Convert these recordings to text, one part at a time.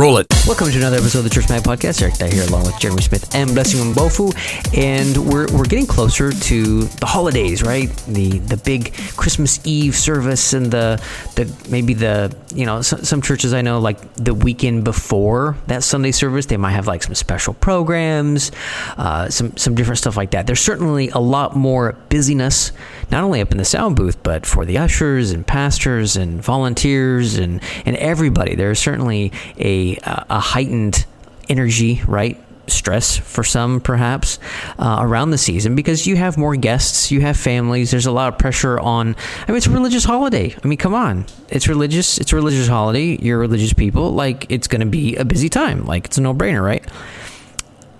Roll it. Welcome to another episode of the Church Mag Podcast. Eric Dye here along with Jeremy Smith and Blessing Mbofu. And we're, we're getting closer to the holidays, right? The the big Christmas Eve service and the the maybe the you know some, some churches I know like the weekend before that Sunday service they might have like some special programs, uh, some some different stuff like that. There's certainly a lot more busyness, not only up in the sound booth, but for the ushers and pastors and volunteers and and everybody. There's certainly a a heightened energy, right? Stress for some, perhaps, uh, around the season because you have more guests, you have families. There's a lot of pressure on. I mean, it's a religious holiday. I mean, come on, it's religious. It's a religious holiday. You're religious people. Like, it's going to be a busy time. Like, it's a no-brainer, right?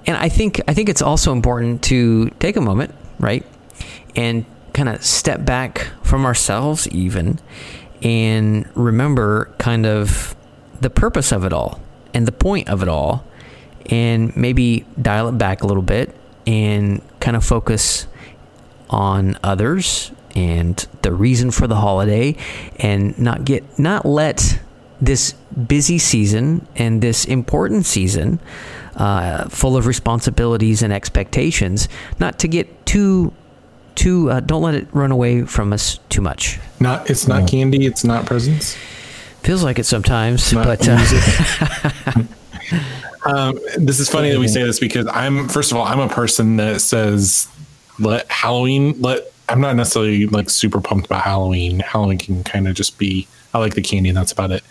And I think I think it's also important to take a moment, right, and kind of step back from ourselves, even, and remember kind of the purpose of it all and the point of it all and maybe dial it back a little bit and kind of focus on others and the reason for the holiday and not get not let this busy season and this important season uh, full of responsibilities and expectations not to get too too uh, don't let it run away from us too much. Not it's not candy it's not presents Feels like it sometimes, but uh, um, this is funny that we say this because I'm first of all I'm a person that says let Halloween let I'm not necessarily like super pumped about Halloween. Halloween can kind of just be I like the candy and that's about it.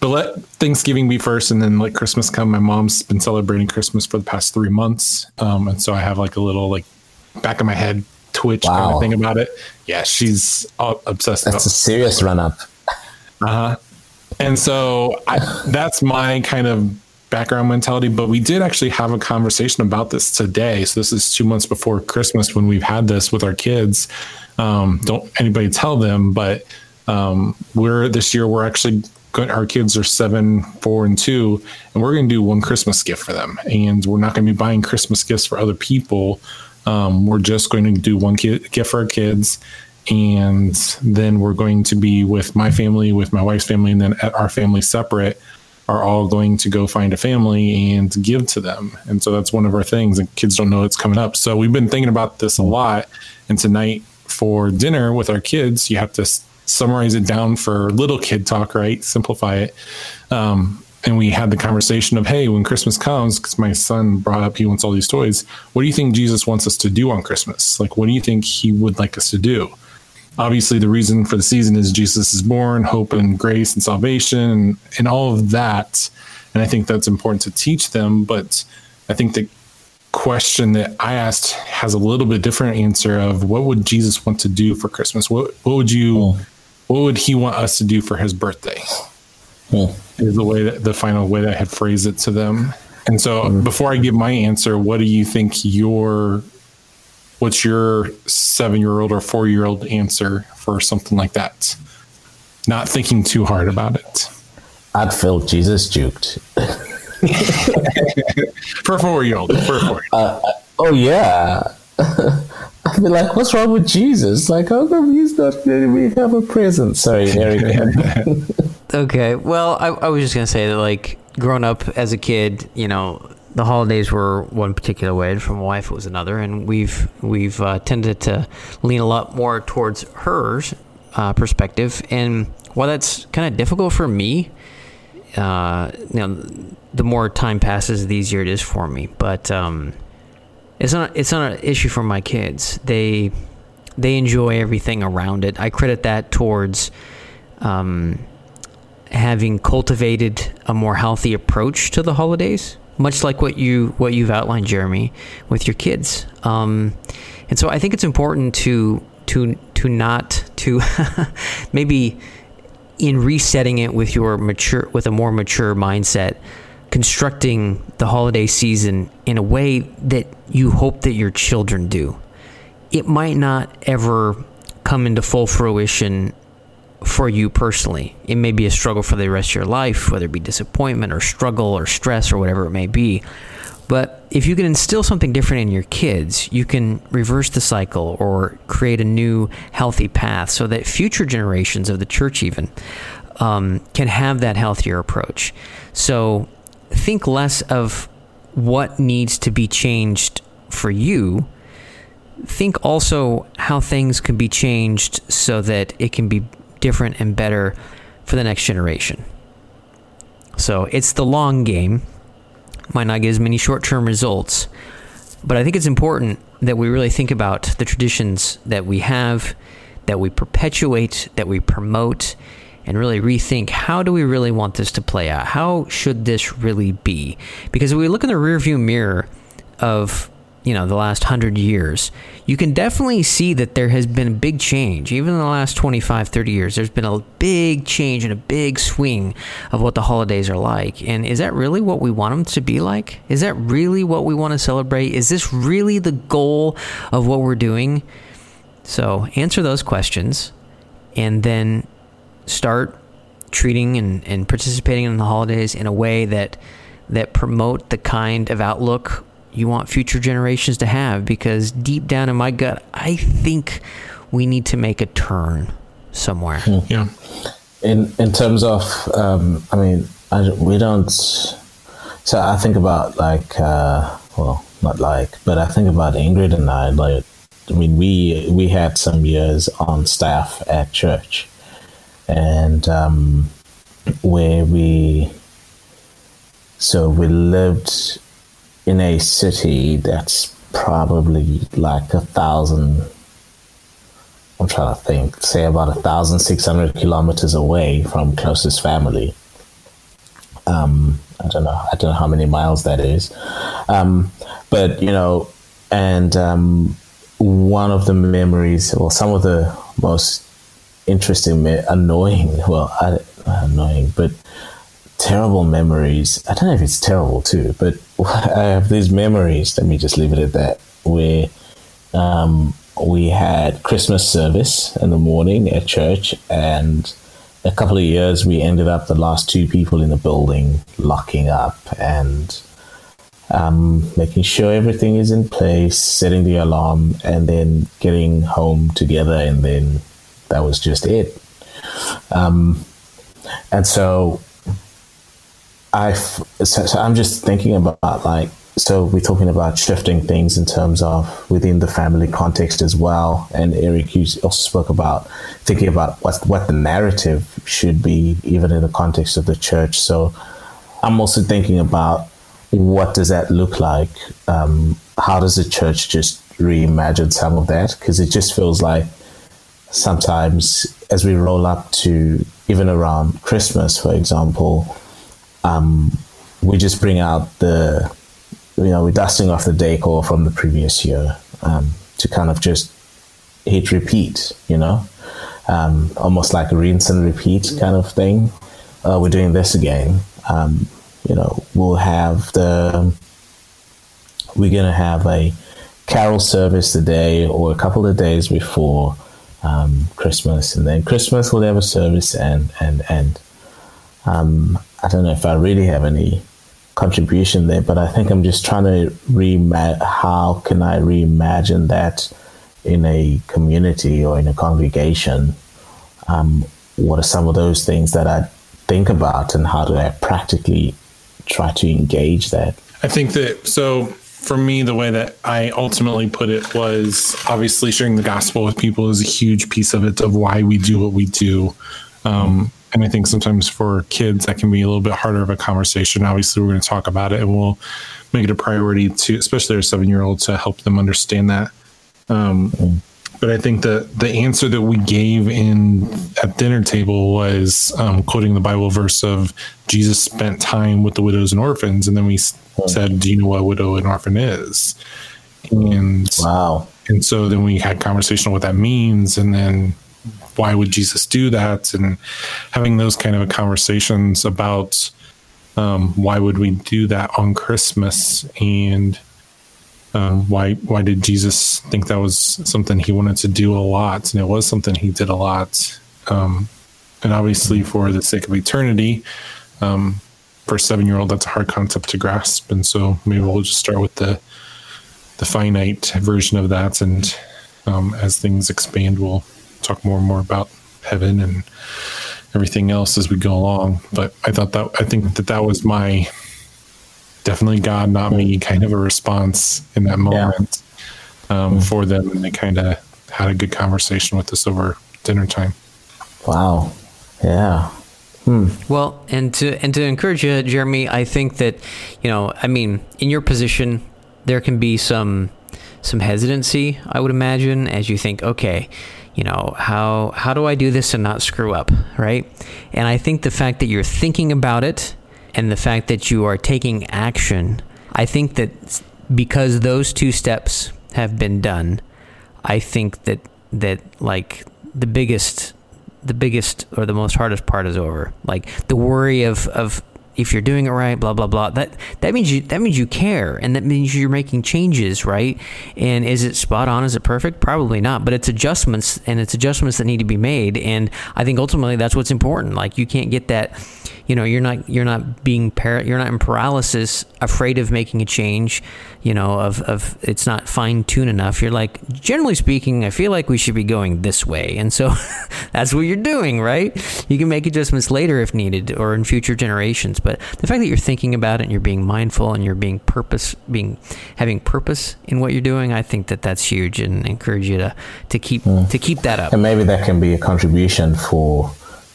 But let Thanksgiving be first and then let Christmas come. My mom's been celebrating Christmas for the past three months, um, and so I have like a little like back of my head twitch wow. kind of thing about it. Yeah, she's obsessed. That's a serious run up. Uh huh. And so I, that's my kind of background mentality. But we did actually have a conversation about this today. So this is two months before Christmas when we've had this with our kids. Um, don't anybody tell them, but um, we're this year we're actually going, our kids are seven, four, and two, and we're going to do one Christmas gift for them. And we're not going to be buying Christmas gifts for other people. Um, we're just going to do one gift for our kids and then we're going to be with my family, with my wife's family, and then our family separate are all going to go find a family and give to them. And so that's one of our things, and kids don't know it's coming up. So we've been thinking about this a lot. And tonight for dinner with our kids, you have to summarize it down for little kid talk, right? Simplify it. Um, and we had the conversation of, hey, when Christmas comes, because my son brought up he wants all these toys. What do you think Jesus wants us to do on Christmas? Like, what do you think he would like us to do? Obviously the reason for the season is Jesus is born, hope and grace and salvation and, and all of that. And I think that's important to teach them. But I think the question that I asked has a little bit different answer of what would Jesus want to do for Christmas? What what would you oh. what would he want us to do for his birthday? Oh. Is the way that the final way that I had phrased it to them. And so mm. before I give my answer, what do you think your what's your seven year old or four year old answer for something like that? Not thinking too hard about it. I'd feel Jesus juked. for a four year old. For a four uh, oh, yeah. I'd be like, what's wrong with Jesus? Like, how come he's not letting me have a present? Sorry, Eric. okay. Well, I, I was just going to say that, like, growing up as a kid, you know, the holidays were one particular way, and for my wife it was another, and we've we've uh, tended to lean a lot more towards hers uh, perspective. And while that's kind of difficult for me, uh, you know, the more time passes, the easier it is for me. But um, it's not it's not an issue for my kids. They they enjoy everything around it. I credit that towards. Um, having cultivated a more healthy approach to the holidays much like what you what you've outlined, Jeremy, with your kids. Um, and so I think it's important to to to not to maybe in resetting it with your mature with a more mature mindset constructing the holiday season in a way that you hope that your children do it might not ever come into full fruition for you personally. It may be a struggle for the rest of your life, whether it be disappointment or struggle or stress or whatever it may be. But if you can instill something different in your kids, you can reverse the cycle or create a new healthy path so that future generations of the church, even, um, can have that healthier approach. So, think less of what needs to be changed for you. Think also how things can be changed so that it can be different and better for the next generation. So it's the long game. Might not get as many short term results, but I think it's important that we really think about the traditions that we have, that we perpetuate, that we promote, and really rethink how do we really want this to play out? How should this really be? Because we look in the rearview mirror of you know the last 100 years you can definitely see that there has been a big change. Even in the last 25 30 years there's been a big change and a big swing of what the holidays are like. And is that really what we want them to be like? Is that really what we want to celebrate? Is this really the goal of what we're doing? So answer those questions and then start treating and, and participating in the holidays in a way that that promote the kind of outlook you want future generations to have because deep down in my gut I think we need to make a turn somewhere. Yeah. In in terms of, um, I mean, I, we don't. So I think about like, uh, well, not like, but I think about Ingrid and I. Like, I mean, we we had some years on staff at church, and um, where we, so we lived in a city that's probably like a thousand I'm trying to think, say about a thousand six hundred kilometers away from closest family. Um, I don't know. I don't know how many miles that is, um, but you know, and um, one of the memories, well, some of the most interesting, annoying, well, I, annoying, but terrible memories. I don't know if it's terrible too, but I have these memories. Let me just leave it at that. Where um, we had Christmas service in the morning at church, and a couple of years we ended up the last two people in the building locking up and um, making sure everything is in place, setting the alarm, and then getting home together, and then that was just it. Um, and so I, so, so I'm just thinking about like so we're talking about shifting things in terms of within the family context as well. And Eric, you also spoke about thinking about what what the narrative should be, even in the context of the church. So I'm also thinking about what does that look like? Um, how does the church just reimagine some of that? Because it just feels like sometimes as we roll up to even around Christmas, for example, um, we just bring out the you know, we're dusting off the decor from the previous year um, to kind of just hit repeat, you know, um, almost like a rinse and repeat kind of thing. Uh, we're doing this again. Um, you know, we'll have the, we're going to have a carol service the day or a couple of days before um, Christmas, and then Christmas we'll have a service, and and and um, I don't know if I really have any contribution there, but I think I'm just trying to reimagine how can I reimagine that in a community or in a congregation. Um, what are some of those things that I think about, and how do I practically try to engage that? I think that so for me, the way that I ultimately put it was obviously sharing the gospel with people is a huge piece of it of why we do what we do. Um, and I think sometimes for kids that can be a little bit harder of a conversation. Obviously, we're going to talk about it, and we'll make it a priority to, especially our seven-year-old, to help them understand that. Um. But I think the the answer that we gave in at dinner table was um, quoting the Bible verse of Jesus spent time with the widows and orphans, and then we said, "Do you know what a widow and orphan is?" And wow. And so then we had conversation on what that means, and then why would Jesus do that? And having those kind of conversations about um, why would we do that on Christmas and um, why why did Jesus think that was something he wanted to do a lot? And it was something he did a lot. Um, and obviously, for the sake of eternity, um, for a seven year old, that's a hard concept to grasp. And so maybe we'll just start with the the finite version of that, and um, as things expand, we'll talk more and more about heaven and everything else as we go along. But I thought that I think that that was my definitely God, not me, kind of a response in that moment um, for them, and they kind of had a good conversation with us over dinner time. Wow. Yeah. Well, and to and to encourage you, Jeremy, I think that you know, I mean, in your position, there can be some some hesitancy, I would imagine, as you think, okay, you know, how how do I do this and not screw up, right? And I think the fact that you're thinking about it and the fact that you are taking action, I think that because those two steps have been done, I think that that like the biggest the biggest or the most hardest part is over. Like the worry of of if you're doing it right, blah blah blah. That that means you that means you care, and that means you're making changes, right? And is it spot on? Is it perfect? Probably not. But it's adjustments, and it's adjustments that need to be made. And I think ultimately that's what's important. Like you can't get that. You know, you're not you're not being par- you're not in paralysis, afraid of making a change. You know, of of it's not fine tuned enough. You're like, generally speaking, I feel like we should be going this way, and so that's what you're doing, right? You can make adjustments later if needed, or in future generations. But the fact that you're thinking about it and you're being mindful and you're being purpose, being having purpose in what you're doing, I think that that's huge, and encourage you to to keep hmm. to keep that up. And maybe that can be a contribution for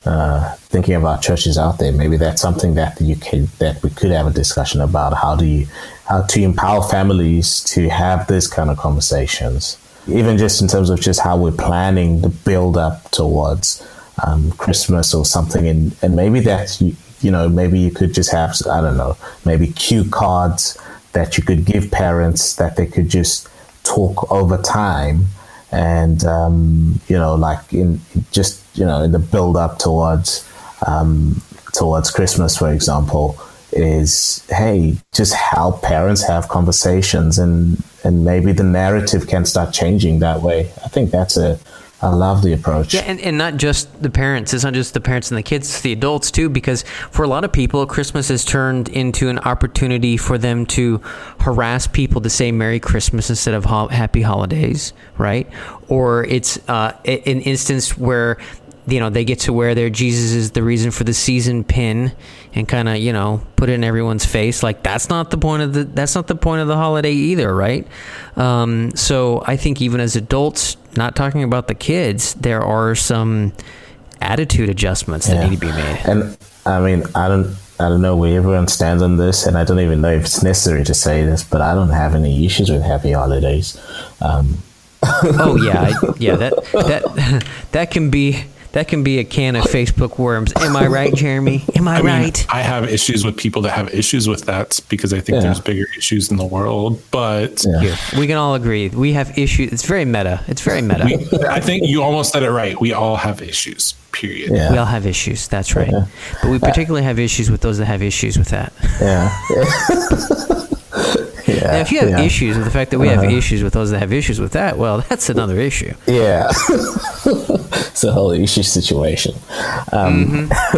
uh, thinking about churches out there. Maybe that's something that you could that we could have a discussion about. How do you how to empower families to have this kind of conversations, even just in terms of just how we're planning the build up towards um, Christmas or something, and and maybe that's you, you know maybe you could just have I don't know maybe cue cards that you could give parents that they could just talk over time and um, you know like in just you know in the build up towards um, towards christmas for example is hey just help parents have conversations and and maybe the narrative can start changing that way i think that's a a lovely approach Yeah, and, and not just the parents. It's not just the parents and the kids, it's the adults too, because for a lot of people, Christmas has turned into an opportunity for them to harass people to say Merry Christmas instead of ho- Happy Holidays, right? Or it's uh, an instance where you know they get to wear their Jesus is the reason for the season pin and kind of you know put it in everyone's face like that's not the point of the that's not the point of the holiday either right um, so I think even as adults not talking about the kids there are some attitude adjustments that Yeah. need to be made And I mean, I don't, I don't know where everyone stands on this, and I don't even know if it's necessary to say this, but I don't have any issues with Happy Holidays. Um, oh yeah yeah that that that can be that can be a can of Facebook worms am I right Jeremy am I, I mean, right I have issues with people that have issues with that because I think Yeah. there's bigger issues in the world. But Yeah. Here, we can all agree we have issues it's very meta it's very meta we, I think you almost said it right. We all have issues. Period. yeah, We all have issues. That's right. But we particularly have issues with those that have issues with that. yeah, yeah. Now, if you have yeah. Uh-huh. issues with the fact that we have issues with those that have issues with that, well, that's another issue. Yeah. it's a whole issue situation. Um,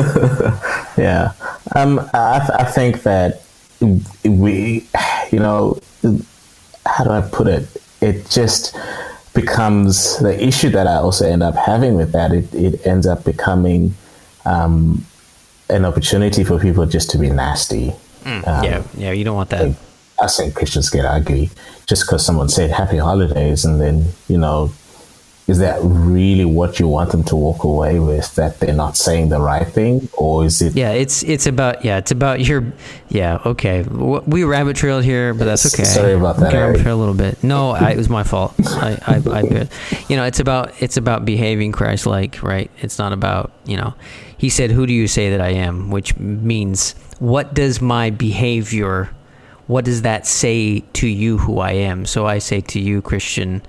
yeah. Um, I, th- I think that we, you know, how do I put it? It just becomes the issue that I also end up having with that. It, it ends up becoming um, an opportunity for people just to be nasty. Um, yeah, yeah, you don't want that. I say Christians get ugly just because someone said happy holidays and then, you know, is that really what you want them to walk away with that they're not saying the right thing or is it Yeah, it's it's about yeah, it's about your yeah. Okay, we rabbit trailed here, but that's okay. Sorry about that, rabbit trail a little bit. No, I, it was my fault. I, I, I, you know, it's about it's about behaving Christ-like, right? It's not about you know. He said, "Who do you say that I am?" Which means, what does my behavior, what does that say to you who I am? So I say to you, Christian,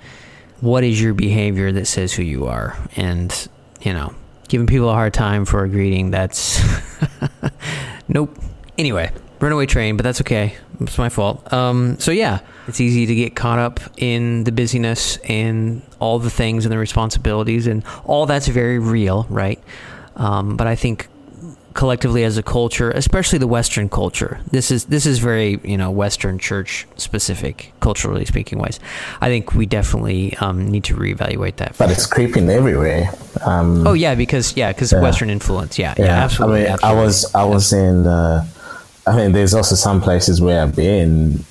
what is your behavior that says who you are? And you know, giving people a hard time for a greeting, that's nope. Anyway, runaway train, but that's okay. It's my fault. Um, so yeah, it's easy to get caught up in the busyness and all the things and the responsibilities, and all that's very real, right? Um, but I think collectively as a culture, especially the Western culture, this is this is very you know Western church specific, culturally speaking wise. I think we definitely um, need to reevaluate that. but it's creeping everywhere um Oh yeah, because yeah, because Western influence. Yeah, yeah, absolutely. I mean, absolutely. I was I was in uh, I mean, there's also some places where I've been,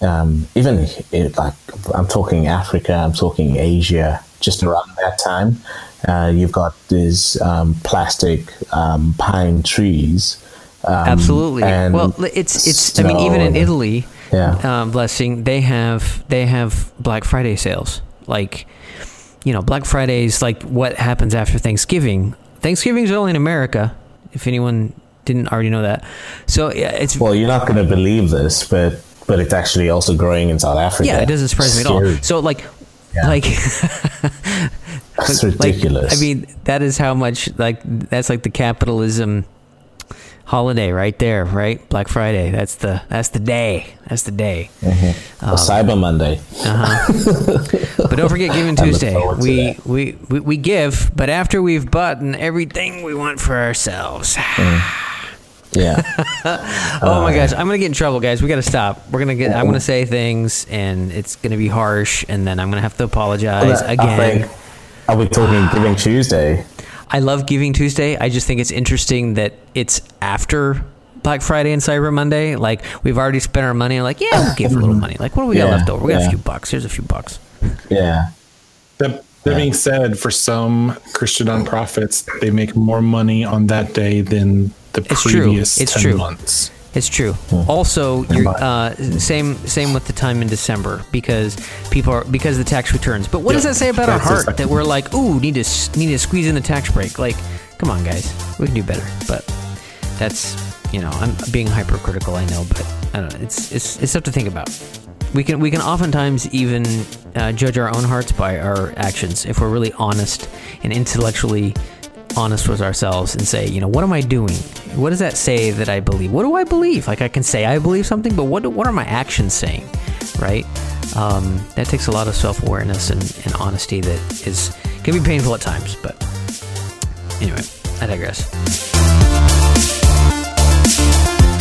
um, even it, like I'm talking Africa, I'm talking Asia, just around that time. Uh, you've got these um, plastic um, pine trees. Um, Absolutely. Well, it's it's. I mean, even in Italy, yeah. um, blessing, they have they have Black Friday sales. Like, you know, Black Friday is like what happens after Thanksgiving. Thanksgiving is only in America. If anyone didn't already know that, so yeah, it's Well, you're not going to believe this, but but it's actually also growing in South Africa. yeah, it doesn't surprise me at all. So like, Yeah. like. That's Like, ridiculous. I mean, that is how much like that's like the capitalism holiday right there, right? Black Friday. That's the that's the day. That's the day. Mm-hmm. Um, or Cyber Monday. Uh-huh. But don't forget Giving Tuesday. We, we we we give, but after we've bought everything we want for ourselves. Mm. Yeah. Oh my uh, gosh, I'm gonna get in trouble, guys. We gotta stop. We're gonna get. I'm gonna say things, and it's gonna be harsh, and then I'm gonna have to apologize again. Think, are we talking Giving Tuesday? I love Giving Tuesday. I just think it's interesting that it's after Black Friday and Cyber Monday. Like we've already spent our money. Like yeah, we'll give a little money. Like what do we got left over? We got a few bucks. Here's a few bucks. Yeah. That, that being said, for some Christian nonprofits, they make more money on that day than the It's true. previous It's 10 true. months. It's true. Also, you're, uh, same same with the time in December because people are because of the tax returns. But what does that say about our heart that we're like, ooh, need to need to squeeze in the tax break? Like, come on, guys, we can do better. But that's you know, I'm being hypercritical. I know, but I don't know. It's it's it's stuff to think about. We can we can oftentimes even uh, judge our own hearts by our actions if we're really honest and intellectually honest with ourselves and say, you know, what am I doing? What does that say that I believe? What do I believe? Like I can say I believe something, but what do, what are my actions saying? Right? Um, that takes a lot of self awareness and, and honesty that is can be painful at times. But anyway, I digress.